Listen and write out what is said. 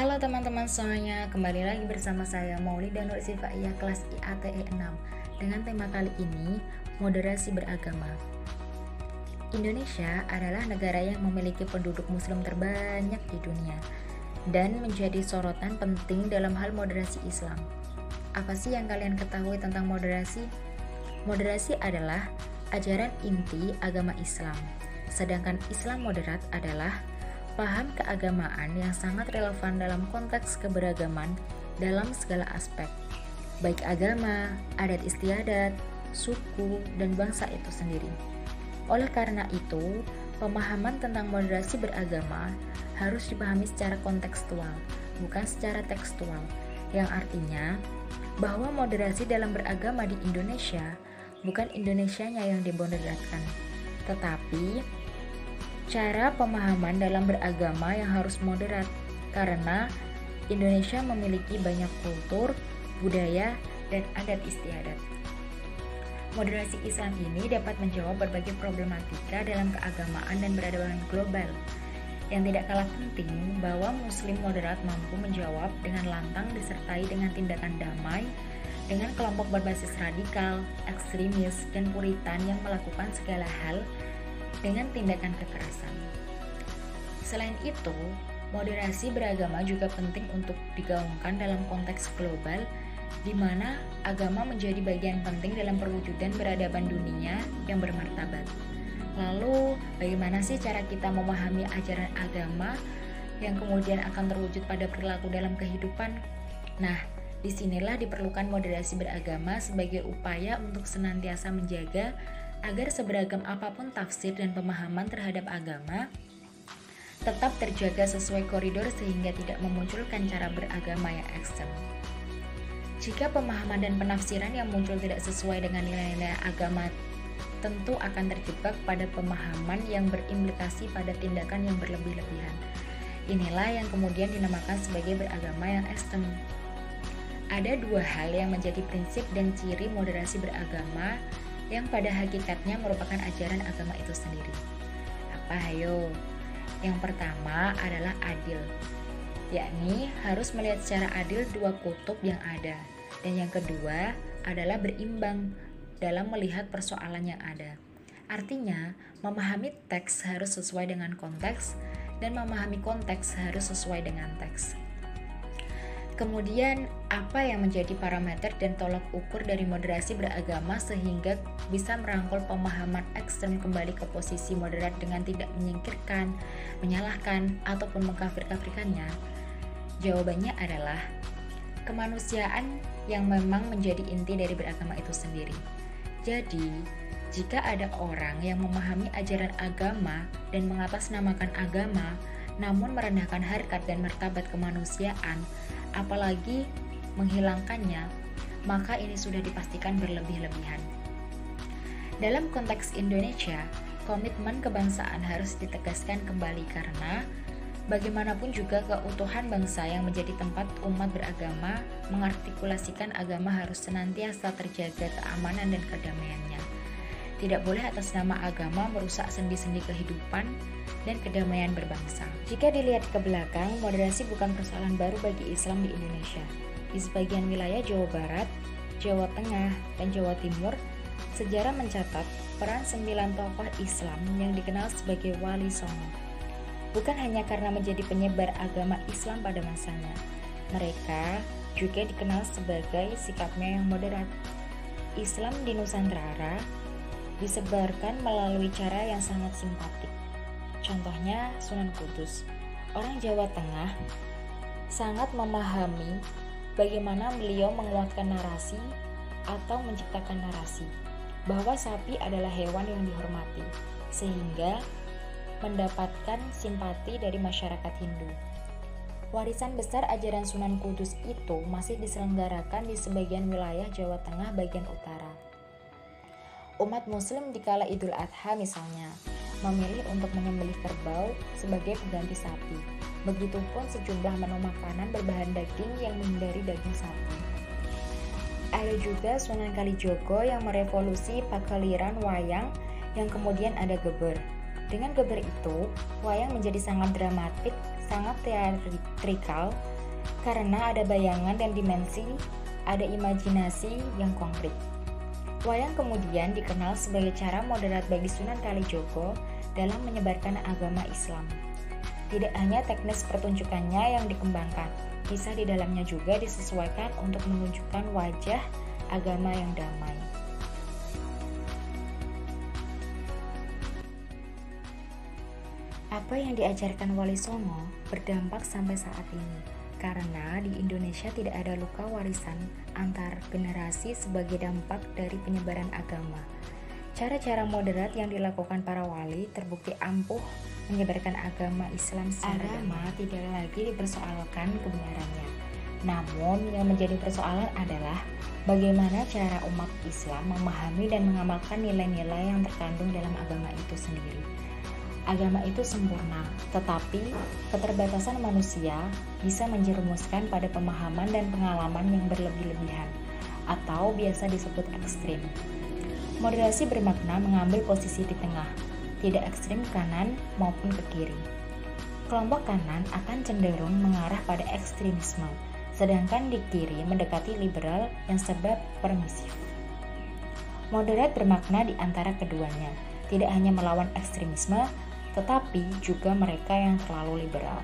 Halo teman-teman semuanya, kembali lagi bersama saya Maulida Nur Sifaiyah kelas IATE 6 dengan tema kali ini moderasi beragama. Indonesia adalah negara yang memiliki penduduk muslim terbanyak di dunia dan menjadi sorotan penting dalam hal moderasi Islam. Apa sih yang kalian ketahui tentang moderasi? Moderasi adalah ajaran inti agama Islam, sedangkan Islam moderat adalah paham keagamaan yang sangat relevan dalam konteks keberagaman dalam segala aspek, baik agama, adat istiadat, suku, dan bangsa itu sendiri. Oleh karena itu, pemahaman tentang moderasi beragama harus dipahami secara kontekstual, bukan secara tekstual, yang artinya bahwa moderasi dalam beragama di Indonesia bukan Indonesianya yang diboderatkan, tetapi cara pemahaman dalam beragama yang harus moderat karena Indonesia memiliki banyak kultur, budaya, dan adat istiadat. Moderasi Islam ini dapat menjawab berbagai problematika dalam keagamaan dan peradaban global. Yang tidak kalah penting bahwa muslim moderat mampu menjawab dengan lantang disertai dengan tindakan damai dengan kelompok berbasis radikal, ekstremis, dan puritan yang melakukan segala hal dengan tindakan kekerasan. Selain itu, moderasi beragama juga penting untuk digaungkan dalam konteks global di mana agama menjadi bagian penting dalam perwujudan peradaban dunia yang bermartabat. Lalu, bagaimana sih cara kita memahami ajaran agama yang kemudian akan terwujud pada perilaku dalam kehidupan? Nah, di sinilah diperlukan moderasi beragama sebagai upaya untuk senantiasa menjaga agar seberagam apa pun tafsir dan pemahaman terhadap agama tetap terjaga sesuai koridor sehingga tidak memunculkan cara beragama yang ekstrem. Jika pemahaman dan penafsiran yang muncul tidak sesuai dengan nilai-nilai agama, tentu akan terjebak pada pemahaman yang berimplikasi pada tindakan yang berlebih-lebihan. Inilah yang kemudian dinamakan sebagai beragama yang ekstrem. Ada dua hal yang menjadi prinsip dan ciri moderasi beragama yang pada hakikatnya merupakan ajaran agama itu sendiri. Apa hayo? Yang pertama adalah adil, yakni harus melihat secara adil dua kutub yang ada. Dan yang kedua adalah berimbang dalam melihat persoalan yang ada. Artinya, memahami teks harus sesuai dengan konteks dan memahami konteks harus sesuai dengan teks. Kemudian, apa yang menjadi parameter dan tolak ukur dari moderasi beragama sehingga bisa merangkul pemahaman ekstrem kembali ke posisi moderat dengan tidak menyingkirkan, menyalahkan, ataupun mengkafir-kafirkannya? Jawabannya adalah kemanusiaan yang memang menjadi inti dari beragama itu sendiri. Jadi, jika ada orang yang memahami ajaran agama dan mengatasnamakan agama, namun merendahkan harkat dan martabat kemanusiaan, apalagi menghilangkannya, maka ini sudah dipastikan berlebih-lebihan. Dalam konteks Indonesia, komitmen kebangsaan harus ditegaskan kembali karena bagaimanapun juga keutuhan bangsa yang menjadi tempat umat beragama mengartikulasikan agama harus senantiasa terjaga keamanan dan kedamaiannya. Tidak boleh atas nama agama merusak sendi-sendi kehidupan dan kedamaian berbangsa. Jika dilihat ke belakang, moderasi bukan persoalan baru bagi Islam di Indonesia. Di sebagian wilayah Jawa Barat, Jawa Tengah, dan Jawa Timur, sejarah mencatat peran sembilan tokoh Islam yang dikenal sebagai Wali Songo. Bukan hanya karena menjadi penyebar agama Islam pada masanya, mereka juga dikenal sebagai sikapnya yang moderat. Islam di Nusantara disebarkan melalui cara yang sangat simpatik. Contohnya Sunan Kudus. Orang Jawa Tengah sangat memahami bagaimana beliau menguatkan narasi atau menciptakan narasi bahwa sapi adalah hewan yang dihormati sehingga mendapatkan simpati dari masyarakat Hindu. Warisan besar ajaran Sunan Kudus itu masih diselenggarakan di sebagian wilayah Jawa Tengah bagian utara umat muslim di kala idul adha misalnya memilih untuk menyembelih kerbau sebagai pengganti sapi. Begitupun sejumlah menu makanan berbahan daging yang menghindari daging sapi. Ada juga Sunan Kalijogo yang merevolusi pakaliran wayang yang kemudian ada geber. Dengan geber itu, wayang menjadi sangat dramatik sangat teatrikal karena ada bayangan dan dimensi, ada imajinasi yang konkret. Wayang kemudian dikenal sebagai cara moderat bagi Sunan Kalijogo dalam menyebarkan agama Islam. Tidak hanya teknis pertunjukannya yang dikembangkan, kisah di dalamnya juga disesuaikan untuk menunjukkan wajah agama yang damai. Apa yang diajarkan Wali Songo berdampak sampai saat ini, karena di Indonesia tidak ada luka warisan antar generasi sebagai dampak dari penyebaran agama. Cara-cara moderat yang dilakukan para wali terbukti ampuh menyebarkan agama Islam secara agama tidak lagi dipersoalkan kebenarannya. Namun yang menjadi persoalan adalah bagaimana cara umat Islam memahami dan mengamalkan nilai-nilai yang terkandung dalam agama itu sendiri agama itu sempurna, tetapi keterbatasan manusia bisa menjerumuskan pada pemahaman dan pengalaman yang berlebih-lebihan, atau biasa disebut ekstrim. Moderasi bermakna mengambil posisi di tengah, tidak ekstrim kanan maupun ke kiri. Kelompok kanan akan cenderung mengarah pada ekstremisme, sedangkan di kiri mendekati liberal yang serba permisif. Moderat bermakna di antara keduanya, tidak hanya melawan ekstremisme, tetapi juga mereka yang terlalu liberal.